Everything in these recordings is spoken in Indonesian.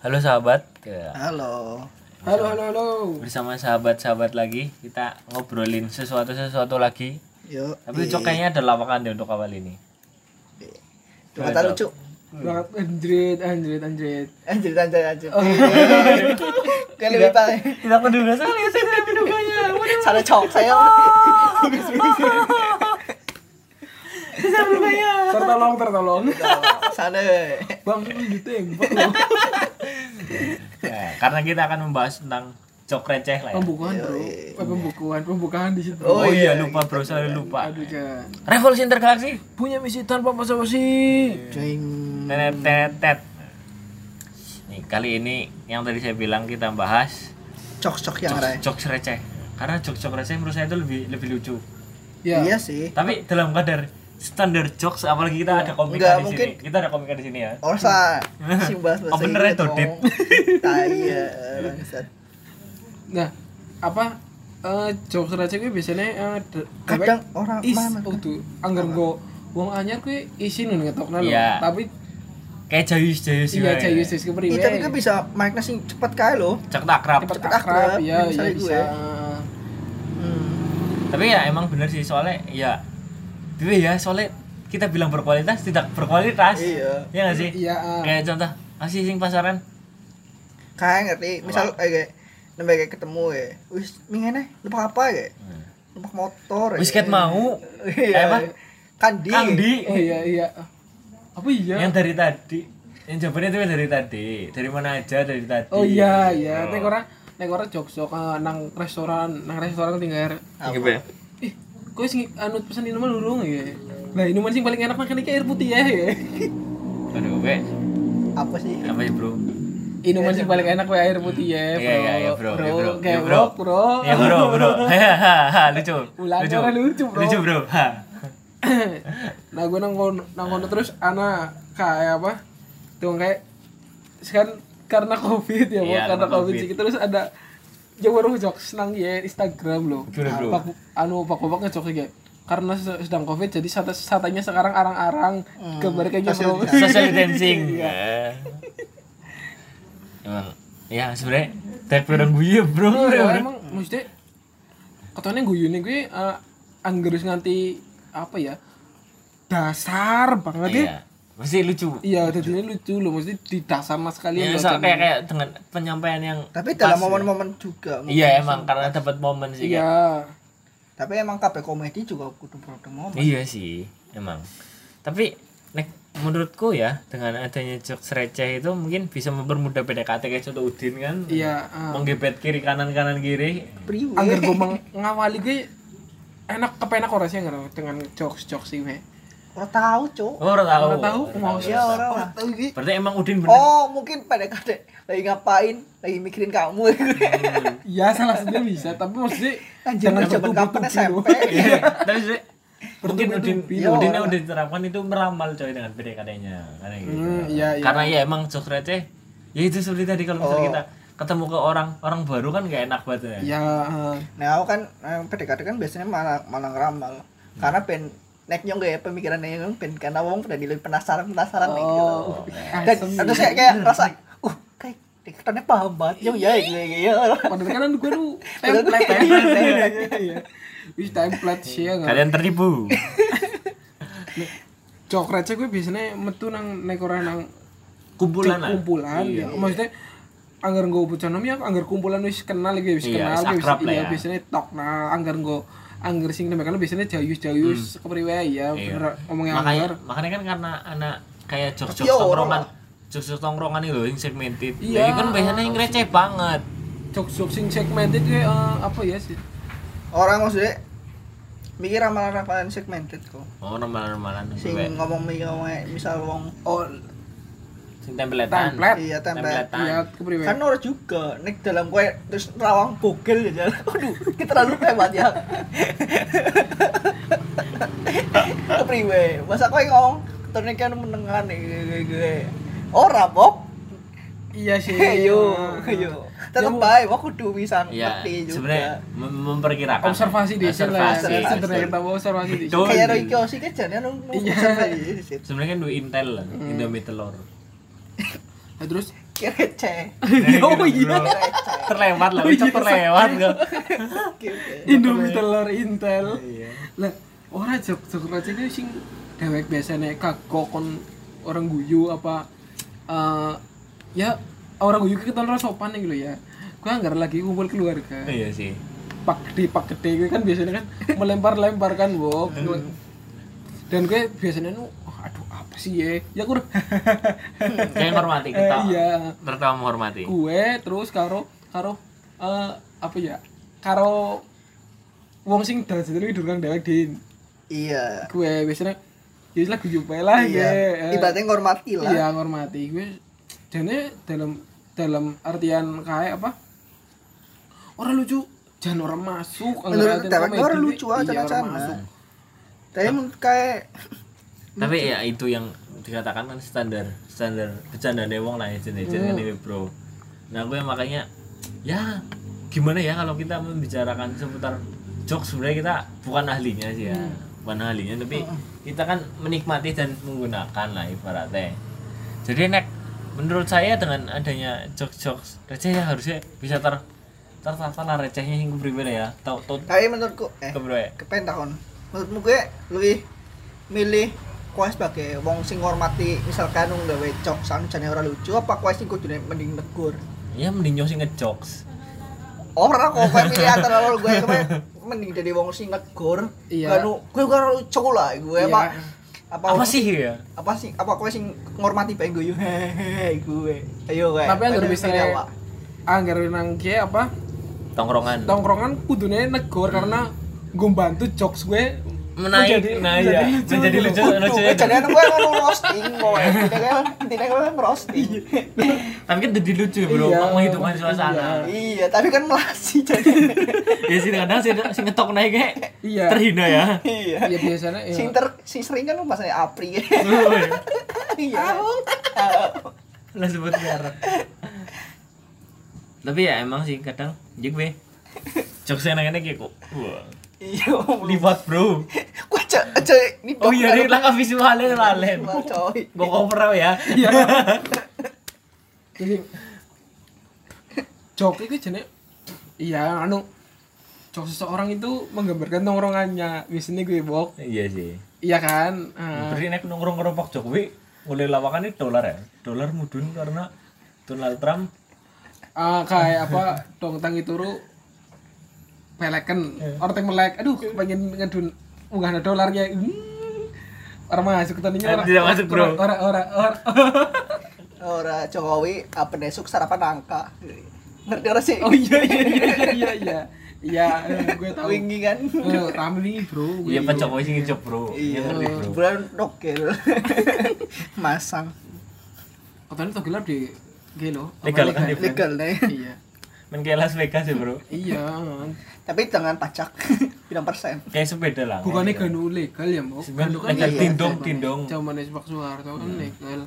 Halo sahabat, Halo. Halo, halo, halo. bersama sahabat-sahabat lagi kita ngobrolin sesuatu-sesuatu lagi. Yuk. Tapi Cok kayaknya ada lawakan deh untuk awal ini. Dua kata lucu. Anjrit, anjrit, anjrit. Anjir, anjir, anjir. Oh. Kalian lebih tahu. Tidak menduga sekali saya tidak menduganya. Sana cok saya. Tertolong, tertolong. Sana. Bang, lu ditembak Ya, karena kita akan membahas tentang cok receh lah ya. Pembukuan, Bro. Eh, Pembukuan, pembukaan di situ. Oh, Oh, iya iya, lupa bro, selalu lupa. Aduh, jangan. Revolusi intergalaksi. Punya misi tanpa basa-basi. Jeng. Tenet tenet tet. Nih kali ini yang tadi saya bilang kita bahas Cok cok yang cok, cok receh. Karena cok cok receh menurut saya itu lebih lebih lucu. Ya. Iya sih. Tapi dalam kadar standar jokes apalagi kita ada komika Enggak, di mungkin- sini. Kita ada komika di sini ya. Orsa. Simbas bahasa Oh, bener ya, Dodit? Tai ya. bangsat. Nah, apa eh jokes receh gue biasanya eh, Kadang orang is mana? tuh anggar go wong anyar gue isin ngetokna lho. Iya. Tapi Kayak jayus jayus iya jayus jayus ke Iya, tapi kan bisa mic sing cepet kae loh. Cek takrab. cepat cepet akrab, akrab, ya, misalnya ya gue. bisa. Hmm. Tapi ya emang bener sih soalnya ya Tapi ya soalnya kita bilang berkualitas tidak berkualitas. Iya. Iya gak sih? Iya. Kayak contoh, masih sing pasaran. Kayak ngerti. Misal kayak nembe kayak ketemu ya. Wis mingene numpak apa ya? Numpak motor. Wis ya. ket mau. Iya. apa? Kandi. Kandi. Oh iya iya. Apa iya? Yang dari tadi. Yang jawabannya itu dari tadi. Dari mana aja dari tadi. Oh iya iya. Nek ora nek ora jok-jok eh, nang restoran, nang restoran tinggal Apa? Kowe sing anut pesan minuman urung ya. Lah minuman sing paling enak makan iki air putih ya. ya. Aduh, gue Apa sih? apa sih bro? Minuman sing paling enak wae air putih ya, Iya iya iya bro, Bro, iya, bro, kayak Iya, bro, bro. Iya bro, bro. Hahaha, lucu. Ulang lucu. lucu, bro. Lucu bro. Ha. nah gue nang kono nang kono terus anak kayak apa tuh kayak kan karena covid ya Bro. Iya, karena karena covid Covid. sih terus ada yang baru jokes nang ya Instagram bro? Pak- anu pak bapak ngejokes kayak karena se- sedang covid jadi sat satanya sekarang arang-arang Hmm. gambar kayaknya bro Social distancing. Iya. Ya. Emang ya sebenarnya tapi orang guyu bro. Iya, bro. emang maksudnya katanya guyune gue uh, anggerus nganti apa ya dasar banget ya Iya. Pasti lucu. iya jadinya lucu loh maksudnya di dasar mas kalian Ya, so, kayak kayak dengan penyampaian yang Tapi dalam ya. momen-momen juga. Iya emang karena dapat momen sih. iya Tapi emang kabeh komedi juga kudu produk momen. Iya sih, emang. Tapi nek menurutku ya dengan adanya jokes receh itu mungkin bisa mempermudah PDKT kayak contoh Udin kan. iya uh, Menggebet kiri kanan kanan kiri. Priwe. anggar gue meng- ngawali gue enak kepenak ora sih nggak dengan jokes jokes sih Ora tahu, Cuk. Oh, ora tahu. Ora tahu, mau Iya, ora ora tahu iki. Berarti emang Udin bener. Oh, mungkin pada kade lagi ngapain? Lagi mikirin kamu. iya salah satunya bisa tapi maksudnya Anjir, jangan zaman kapan. SMP? Iya, tapi sebenarnya mungkin Udin Bertubi-tubi. Udin Iya. yang udah diterapkan itu meramal coy dengan PDKT-nya karena gitu. Hmm, iya, iya. Karena ya emang jokes receh ya itu seperti tadi kalau misalnya Oh. kita ketemu ke orang orang baru kan gak enak banget ya. ya Nah, aku kan eh, PDKT kan biasanya malah malah ngeramal. Karena pen nek nyong kayak pemikiran nyong pen karena wong pada lebih penasaran penasaran nih gitu. oh Dan terus ya. kayak kayak rasa uh kayak dekatannya paham banget nyong ya gitu gitu. padahal kan gue tuh template iya iya wis template sih ya nggak Kalian tertipu. receh gue biasanya metu nang nek ora nang Kumpulan kumpulan ya maksudnya anggar gue bocah nom ya anggar kumpulan wis kenal lagi wis Iya, kenal wis iya ya. biasanya tok nah anggar gue anggar sing nembe kan biasanya jayus jayus kepriwe ya Hmm. Iya. bener ngomongnya makanya anggar makanya kan karena anak kayak jokes Iya, tongkrongan jokes tongkrongan itu yang segmented Iya. kan biasanya yang receh banget jok jok sing segmented gue eh, apa ya sih Orang maksudnya mikir ramalan-ramalan segmented kok. oh normal normalan Sing ngomong ngomong misal wong oh templatean template iya template. Templatean. iya kepriwe Kan ora juga nek dalam kue terus rawang bogel ya. Aduh, kita terlalu hebat ya. Kepriwe? Masa kowe ngomong terus kan menengan gue. Ora, Bob. iya sih Ayo, Eh, ayo. Tetep Ya, bae, wah kudu bisa Iya, ngerti sebenarnya juga. mem- memperkirakan observasi di sini lah observasi Observasi. sebenarnya kita mau observasi di Betul. Kayak Roy Kiyoshi kan jane nu nu Iya. observasi sebenarnya kan dua intel lah Hmm. Indomie telur Nah, terus receh Oh iya. terlewat lah Oh, iya, cok terlewat kok Indomie telur Intel. Iya. Lah, ora jok jok receh sing dewek biasane kagok kon orang guyu apa eh ya orang guyu kita ora sopan gitu ya. Gua anggar lagi kumpul keluarga. iya sih Pak gede pak gede gue kan biasanya kan melempar-lempar kan, Bok. Dan gue biasanya nu sih ya? Ya gue kayak menghormati Eh, kita iya. tertawa menghormati gue terus karo karo eh apa ya? Karo wong sing dalan sendiri durang dewek din. iya gue biasanya ya lah guyu bae lah iya ya. ibaratnya ngormati lah Iya, ngormati. Gue jane dalam dalam artian kayak apa? Orang lucu, jangan orang masuk. menurut orang lucu iya, aja orang sana masuk. tapi kayak tapi ya itu yang dikatakan kan standar standar bercanda wong lah ya jenis Hmm. ini bro. Nah gue makanya ya gimana ya kalau kita membicarakan seputar jokes sebenarnya kita bukan ahlinya sih ya Hmm. bukan ahlinya tapi kita kan menikmati dan menggunakan lah ibaratnya. Jadi nek menurut saya dengan adanya jokes jokes receh ya harusnya bisa ter tertata lah recehnya yang berbeda ya tau tau kayak menurutku eh ya kepen tahun. Menurutmu gue lebih milih kowe sebagai wong sing ngormati misalkan wong gawe cok anu jane ora lucu apa kowe sing kudune mending negur? Ya mending nyosing ngejokes. Ora kok kowe milih antara loro gue kowe mending jadi wong sing negur Iya. gue gue lucu lah gue Iya. apa apa apa sih ya? Apa sih? Apa kowe sing ngormati bae gue hehehe gue ayo gue Tapi anggar Kowe bisa apa? anggar nang ki apa? tongkrongan. Tongkrongan kudune negor karena gue bantu jokes gue menaik menjadi- nah iya lucu. Menjadi lucu lucu. Gue jadi gue ngono roasting kowe intinya intinya gue roasting. Tapi kan jadi lucu bro. Iya. menghidupkan suasana. Iya tapi kan melasi jadi ya sih kadang sih si ngetok naik kayak Iya. terhina ya. Iya. Iya biasanya ya. sing ter sing sering kan masanya Apri. Iya. Lah sebut merek tapi ya emang sih kadang. Jik be. Jokes yang enak kayak kok iya libat bro. Gue cek cek ini oh iya ini langkah visualnya lalen coy. Gue cover ya. Iya. Jadi jok itu jenis iya anu jok seseorang itu menggambarkan tongkrongannya. Biasanya gue bok iya sih. Iya kan? Ah. berarti nek nongkrong ngerokok Jokowi mulai lawakan itu dolar ya? Dolar mudun karena Donald Trump. Ah, kayak apa dong tangi turu peleken orang teng melek aduh pengen ngedun unggah dolarnya hmm. orang masuk tadinya orang tidak masuk, bro. orang orang orang ora Jokowi apa besok sarapan angka ngerti ora sih? Oh iya iya iya iya iya. Iya eh, gue tahu. Wingi kan? Eh, rame nih bro. Iya pak Jokowi sih ngejok bro. Iya ngerti bro. Bulan nokel masang. Katanya tuh gelap di gelo Legal kan, Di- legal nih iya main kayak Las Vegas ya bro iya tapi dengan pajak bilang persen kayak sepeda lah bukannya ganu legal ya mau kan legal, iya, tindong, tindong. zaman Pak Soeharto kan legal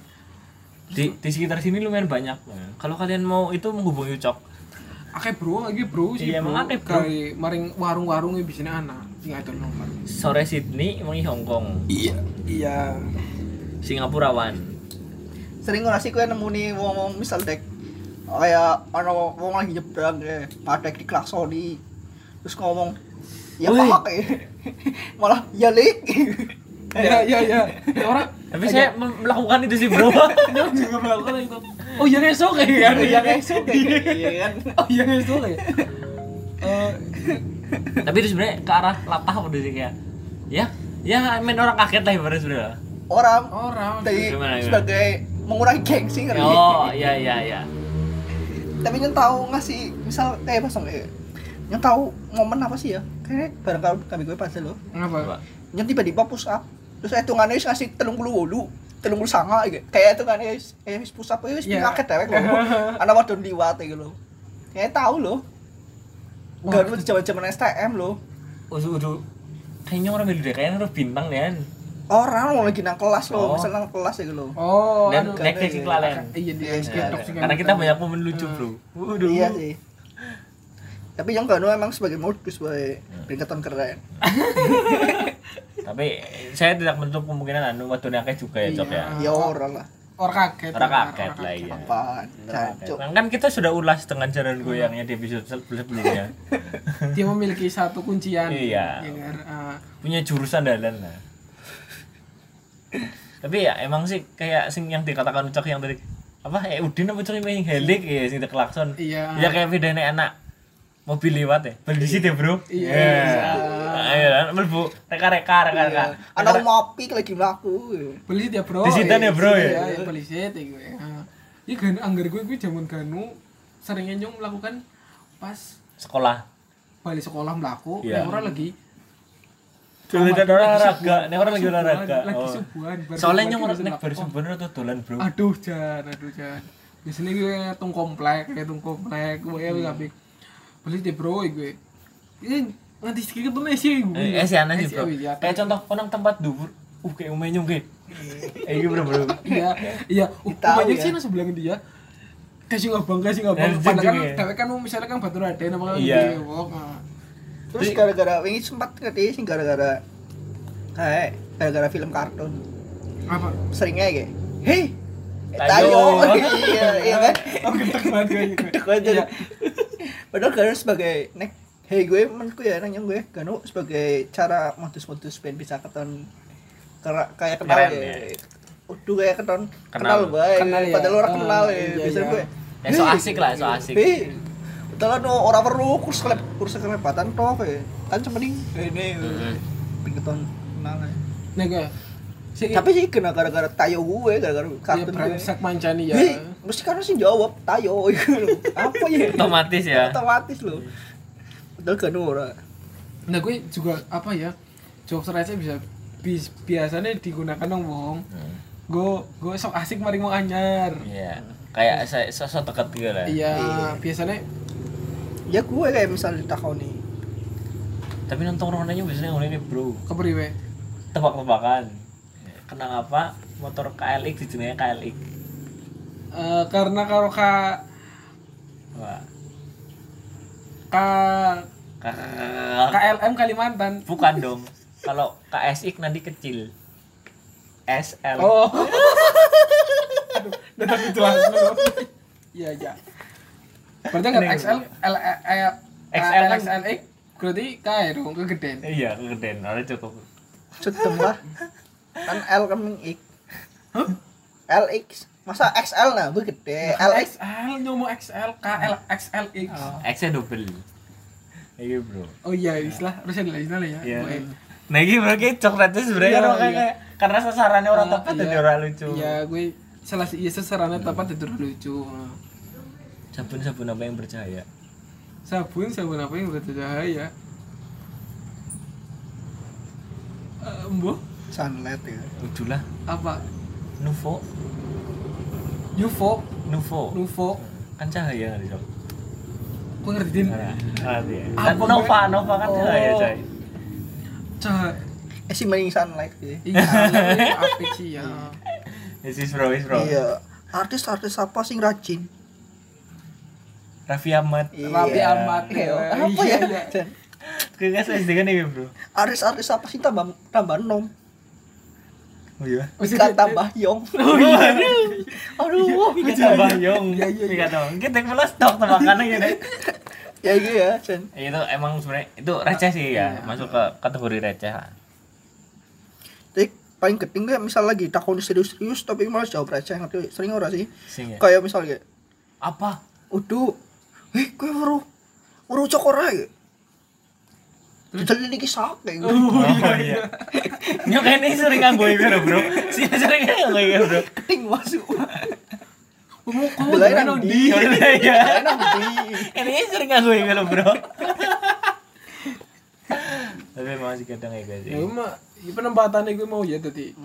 di, di sekitar sini lumayan banyak kalau kalian mau itu menghubungi Ucok Akeh bro, lagi bro sih Iya, bro. emang akeh, bro. Kayak maring warung-warung yang bisanya anak. Sing ada nomor. sore Sydney emang Hong Kong Iya, iya. Singapura wan sering sih kowe nemu nih wong misal dek kayak ono wong lagi nyebrang ya ngadek di klaksoni terus ngomong ya pak. Ya malah ya lik. Iya, iya, iya. Ya, Orang tapi saya melakukan itu sih bro. Dia juga melakukan itu. Oh, iya esok ya? Kan? ya? kayak suka iya. Kan Oh, iya esok ya. Eh, tapi itu sebenarnya ke arah latah udah sih kayak? Ya ya main orang kaget lah ibaratnya sebenarnya. Orang orang. gimana? sebagai mengurangi gengsi ngerti? Oh iya iya iya tapi yang tahu ngasih misal kayak pasang kayak yang tahu momen apa sih ya? Kayak barang kami kami gue pas lo ngapa? yang tiba-tiba push up terus hitungannya ngasih telung puluh wolu telung puluh sanga gitu. Kayak itu kan ya wis push up ya wis Iya. paket dewek lho anak wadon liwat gitu loh. Kayak tahu loh. Gak lu di zaman-zaman STM loh. Udah udah kayaknya orang milih deh kayaknya harus bintang deh kan orang mau lagi nang kelas Oh. loh misal nang kelas ya loh Oh, dan naik ke kelalen Iya, di Iya, sketch iya. karena kita banyak momen lucu bro Waduh. iya sih tapi yang kanu emang sebagai modus sebagai peringkatan keren tapi saya tidak menutup kemungkinan anu waktu akeh juga ya cok ya ya orang lah orang kaget Orang kaget lah iya. apaan kaget. Kan kita sudah ulas dengan jalan goyangnya di episode sebelumnya. dia memiliki satu kuncian Iya. ya kan? Ah, Punya jurusan dalan lah. Tapi ya emang sih kayak sing yang dikatakan Ucok yang tadi apa eh Udin apa cari main helik ya sing klakson. Iya. Ya kayak bedanya anak mobil lewat ya. Beli di situ, Bro. Iya. Ayo, melbu reka-reka reka-reka. anak mopi lagi mlaku polisi dia bro Disitan ya, bro, ya? iya polisi ya gue Ah. ya kan anggar gue gue zaman ganu seringnya nyong melakukan pas Sekolah. balik sekolah melaku Iya. yang orang lagi Ada olahraga, nih orang lagi olahraga. lagi Oh. subuhan Soalnya nyong bisa nek baru subuhan atau dolan, Bro. aduh jan aduh jan biasanya gue tung komplek kayak tung komplek gue ya gue tapi beli deh bro gue ini nanti sedikit tuh sih gue Eh, eh, si aneh sih, Bro. iya Kayak contoh konang tempat dubur. Uh, kayak umenya nyong kayak. Eh, gitu, Bro, Bro. iya iya uh, Tahu banyak ya. sih nasi bilang dia kasih ngabang kasih ngabang Eh, padahal kan ya. dewek kan misalnya kan batu raden apa kan Iya. Terus gara-gara wingi sempat katanya sih gara-gara kayak gara-gara film kartun apa seringnya kayak hei eh, Tayo." iya iya kan oh gendek banget gue aja. Padahal Gano sebagai nek hey gue menurutku ya nanya gue Gano sebagai cara modus-modus pengen bisa keton kayak kenal Keren, ya. ya. Udah kayak keton Kenal. kenal, bae. Kenal ya. Padahal orang Ah, kenal ya. iya, Bisa iya. gue. Ya, so asik lah, so asik. Padahal no orang perlu kurs kelep kurs kelebatan toh kayak kan cuma nih ini Heeh. pengen keton kenal ya. nah gue si Tapi sih kena gara-gara tayo gue gara-gara ya kartun gue. brengsek mancani ya mesti kan sih jawab tayo gitu. Apa ya? Otomatis ya. otomatis loh padahal kan ora nah gue juga apa ya jokes receh bisa bis, biasanya digunakan dong wong Hmm. gue gue sok asik mari mau anyar Iya. Kayak saya sosok dekat gitu lah. iya Iya. biasanya ya gue kayak misalnya ditakoni Tapi nonton ronanya biasanya ngomong ini, Bro. kepriwe Tebak-tebakan. Kenang apa? Motor KLX dijenenge KLX. Eh, karena kalau ka Wah. ka K- KLM Kalimantan Bukan dong. Kalau KSX nanti kecil. SL. oh aduh udah tapi jelas dulu iya iya berarti kan Ini- XL L L L XL kan- XL X berarti kayak dong kegedean Iya, kegedean. Ada cukup. cetem lah kan L kan X LX masa XL nah gue gede LX XL nyomo XL KL XL X X-nya double. Iya, Bro. oh iya istilah harusnya adalah istilah ya Iya. Gue. Nah, ini bro, kayak coklatnya sebenarnya Iya, orang iya. kayak karena sasarannya orang Ah, tepat iya. jadi orang lucu. iya gue salah iya sasarannya tepat itu lucu Sabun-sabun apa yang bercahaya? sabun sabun apa yang bercahaya? Eh, Mbok sunlight ya. Ujulah apa? Nuvo, UFO Nuvo. UFO Kan cahaya nggak Sob? gue ngerti din? Nah, ngerti ya. Apa Kan Nova, Nova kan Oh. cahaya, coy. cah eh si mending sunlight ya. Iya lebih apik sih ya. Yes, is bro, is bro. iya. Artis-artis apa sih rajin Raffi Ahmad. Raffi Ahmad. Iya, Iya, apa ya iya. Kayaknya saya sedih kan ini, bro. artis-artis apa sih tambah tambah nom Oh iya. Mika tambah yong oh iya aduh Mika tambah Yong. Iya, iya, Mika tambah. Kita malah stok tebakannya gitu. ya gitu ya Chen itu emang sebenarnya itu receh sih ya, masuk ke kategori receh. Jadi paling keting gue misal lagi takon serius-serius tapi malah jawab receh ngerti sering ora sih Sing ya. kayak misalnya Apa? udah eh gue baru baru cokora ya jadi ini kisah kayak gitu Oh iya. Nyok ini sering nganggo itu loh, bro. Sih sering nganggo itu, bro. keting masuk kamu kamu nang di Iya. Di Ini sering itu loh, bro. Tapi masih kadang ya guys. ya mah ya penempatan gue mau ya tadi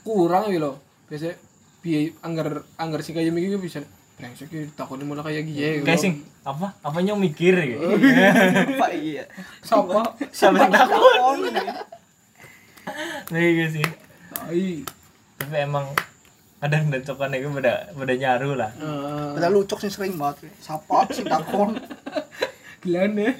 kurang ya loh biasa biaya anggar anggar sih kayak mikir bisa brengsek ya takutnya malah kayak gini Guys, sing apa? Apa nyong mikir ya? apa iya siapa Sampai takut. Takon. Nah, iya sih. Tapi emang kadang dan cokan itu pada pada nyaru lah. Eh, Padahal lucok sih sering banget sapa sih takon gila nih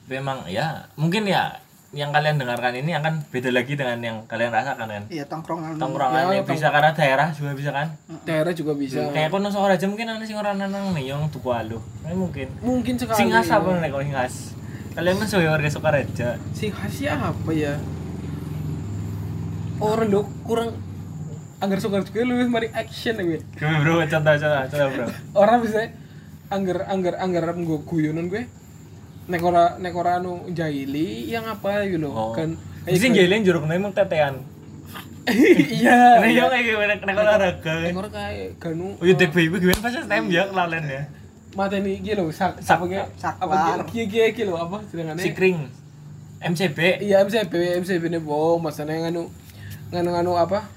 Tapi emang ya mungkin ya yang kalian dengarkan ini akan beda lagi dengan yang kalian rasakan kan? Iya tongkrongan. Tongkrongan Ya, yang bisa karena daerah juga bisa kan? Daerah juga bisa. Kayak kono seorang aja mungkin ana sing ora nanang nih yang tuku alu. Nah, mungkin. Mungkin sekali. Sing khas apa nih kalau sing khas? Kalian kan sebagai warga Sukaraja sing khasnya apa ya? Orang lo kurang anggar suka juga lu mari action ya gue Gue bro contoh contoh contoh bro. Orang bisa anggar anggar anggar gue guyonan gue nek ora nek ora anu jahili yang apa gitu loh oh. kan? Sing jelen jeruk nih emang tetean. Iya. Nah, yo kayak gimana? Nek olahraga. nek ora kayak. ganu Oh, iya dek baby gimana? Pas STM ya kelalen ya. mata ini gitu loh sak Sak- apa kia kia gitu loh apa sedangkan Sikring. MCB. iya MCB MCB nih bo masanya nganu nganu nganu apa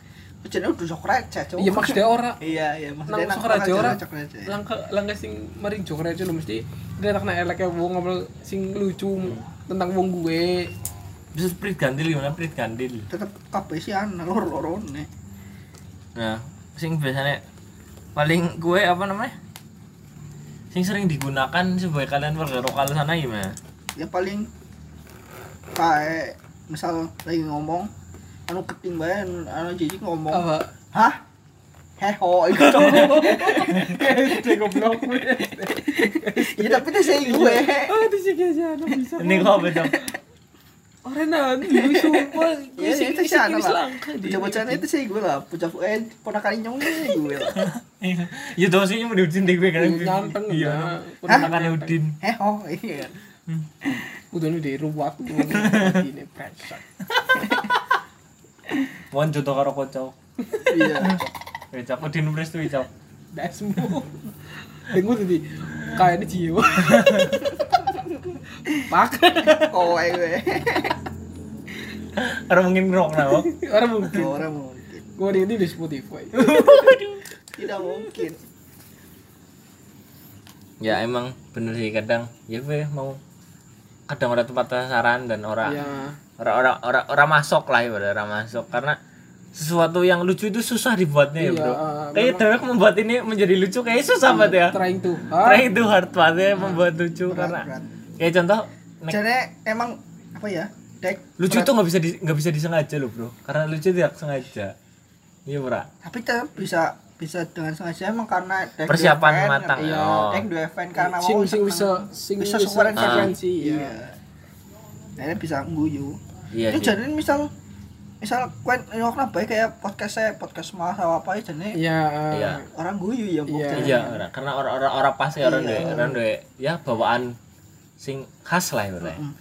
jadi udah sok receh cowok. Iya maksudnya ora. Iya iya nang maksudnya sok raja ora. sok receh langkah langkah sing mari jok raja lo mesti dia tak nak elek wong ngobrol sing lucu tentang wong gue. Bisa prit gandil gimana prit gandil. tetep kabeh sih ana loro-loro nih Nah, sing biasanya paling gue apa namanya? Sing sering digunakan supaya kalian warga lokal sana gimana? ya paling kayak misal lagi ngomong anu keting bae anu jadi ngomong. Apa? Hah? Heho itu tuh dia goblok. Ya tapi itu saya gue oh itu sih aja ada bisa. Ini kok apa dong? orang nanti sumpah ya itu sih ana lah. langka bocah-bocahnya itu sih gue lah. Bocah eh ponakan nyong gue lah. Ya dosanya mau diudin deh gue kan. nyanteng Iya. ya Ponakannya Udin. heho iya. Udah nih dari ruwat ini presak Pohon jodoh karo kocok. iya. Kocok Udin pres tuh cok. dasmu dengar tadi kayak ini jiwa. Pak oh gue Karo mungkin ngerok nah. kok. orang mungkin. Orang mungkin. Gue di ini di Spotify? Tidak mungkin. Ya emang bener sih kadang. Ya gue mau kadang orang tempat sasaran dan orang ya orang orang orang orang masuk lah ya orang masuk. Karena sesuatu yang lucu itu susah dibuatnya ya Iya, bro. uh, kayak Dewek membuat ini menjadi lucu kayak susah banget ya. trying to Try itu hard banget ya membuat lucu karena berat. kayak contoh nek- jadi emang apa ya dek? Lucu itu nggak bisa di nggak bisa disengaja loh bro. Karena lucu tidak sengaja. Iya bro. Tapi tetap bisa bisa dengan sengaja emang karena dek Persiapan matang, iya oh. dek dua event karena sing mau sing bisa sing bisa iya. Ya bisa nguyu iya itu sih jadi misal misal kuen nyokna baik kayak podcast saya podcast mas apa apa ya jadi iya Iya. orang guyu ya Iya. iya karena orang orang orang pas ya orang Iya. deh orang deh ya bawaan sing khas lah ya Mm.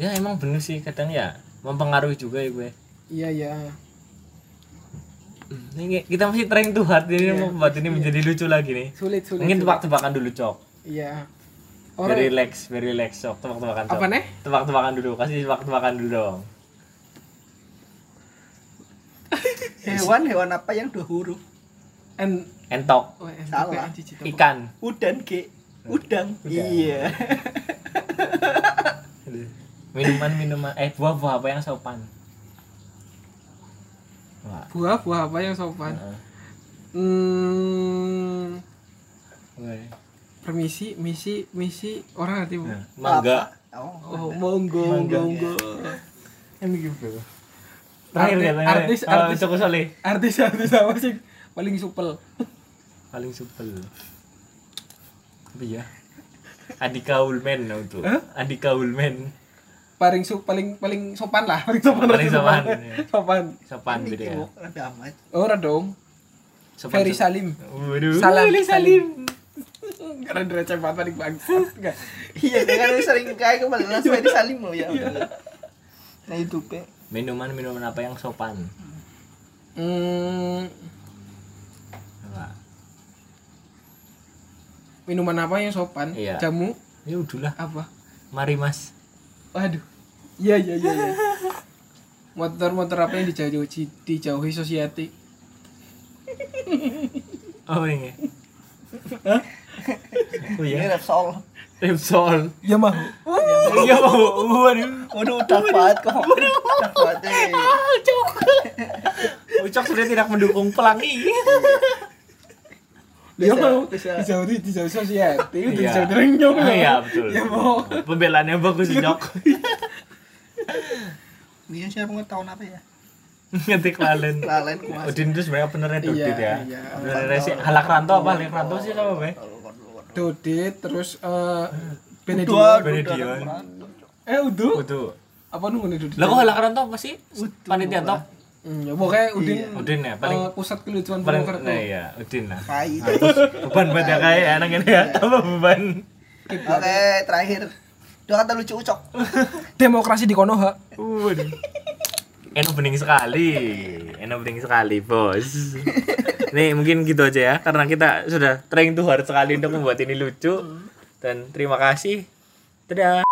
ya emang bener sih kadang ya mempengaruhi juga ya gue. Iya iya. Ini kita masih trying to hard ini mau buat ini menjadi lucu lagi nih. Sulit sulit mungkin tebak-tebakan dulu cok. Iya orang relax very relax. Cok tebak-tebakan apa nih tebak-tebakan dulu kasih tebak-tebakan dulu dong. Hewan hewan apa yang dua huruf en entok. Oh, en- Salah. ikan. Udan ke udang. Iya. Minuman minuman. Eh buah-buah apa yang sopan? Wah, buah buah apa yang sopan? Heeh. hmm. Woi. Permisi misi misi. Orang nanti bu? Nah, mangga. oh oh monggo Mangga. monggo ini gitu terakhir Artis- katanya. artis- oh, artis. Coko Soleh. artis artis apa sih? Paling supel. Paling supel. Apa ya? Andika Ulmen nah, itu. Hah? Andika Ulmen. Paling su paling paling sopan lah. Paling sopan Paling sopan, sopan. iya. sopan. Beda ya. Ibu, lebih amat ora dong sopan Ferry Salim. Waduh Salam, Ferry Salim. Karena dia cepat paling bangsat iya dia kan sering kayak kembali langsung di salim lo ya. Nah itu pe. Minuman minuman apa yang sopan? Hmm, Apa? minuman apa yang sopan? Iya. jamu? Ya udahlah. Apa? Mari mas. Waduh. Iya iya iya iya. Motor-motor apa yang dijauhi dijauhi society oh ini oh ini ya Repsol Repsol ya mau iya mau waduh. Waduh udah banget kok. Udah banget eh. Ucok sudah tidak mendukung pelangi. Ya Bisa, mau bisa. dijauhi dijauhi society udah Iya. dijauhi renyong Ah, iya, betul. ya mau pembelaannya bagus Ucok Dia siapa tahun apa ya? ngetik lalen. Lalen ku Mas. Udin itu sebenarnya benernya Iya, Dudit ya iya. benernya sih halak ranto apa? Halak ranto sih sama be Dodit terus eh Benedion. Eh Udu. Udu Apa nunggu nih Dodit? lah kok halak ranto apa sih panitia top Hmm, ya pokoknya Udin Udin ya paling eh, pusat kelucuan paling nah iya Udin lah Kai. beban banget ya kayak anak ini ya apa beban Oke, terakhir. Dua kata lucu ucok. Demokrasi di Konoha. Waduh. Enak bening sekali. Enak bening sekali, Bos. Nih, mungkin gitu aja ya karena kita sudah trying too hard sekali untuk membuat ini lucu. Dan terima kasih. Dadah.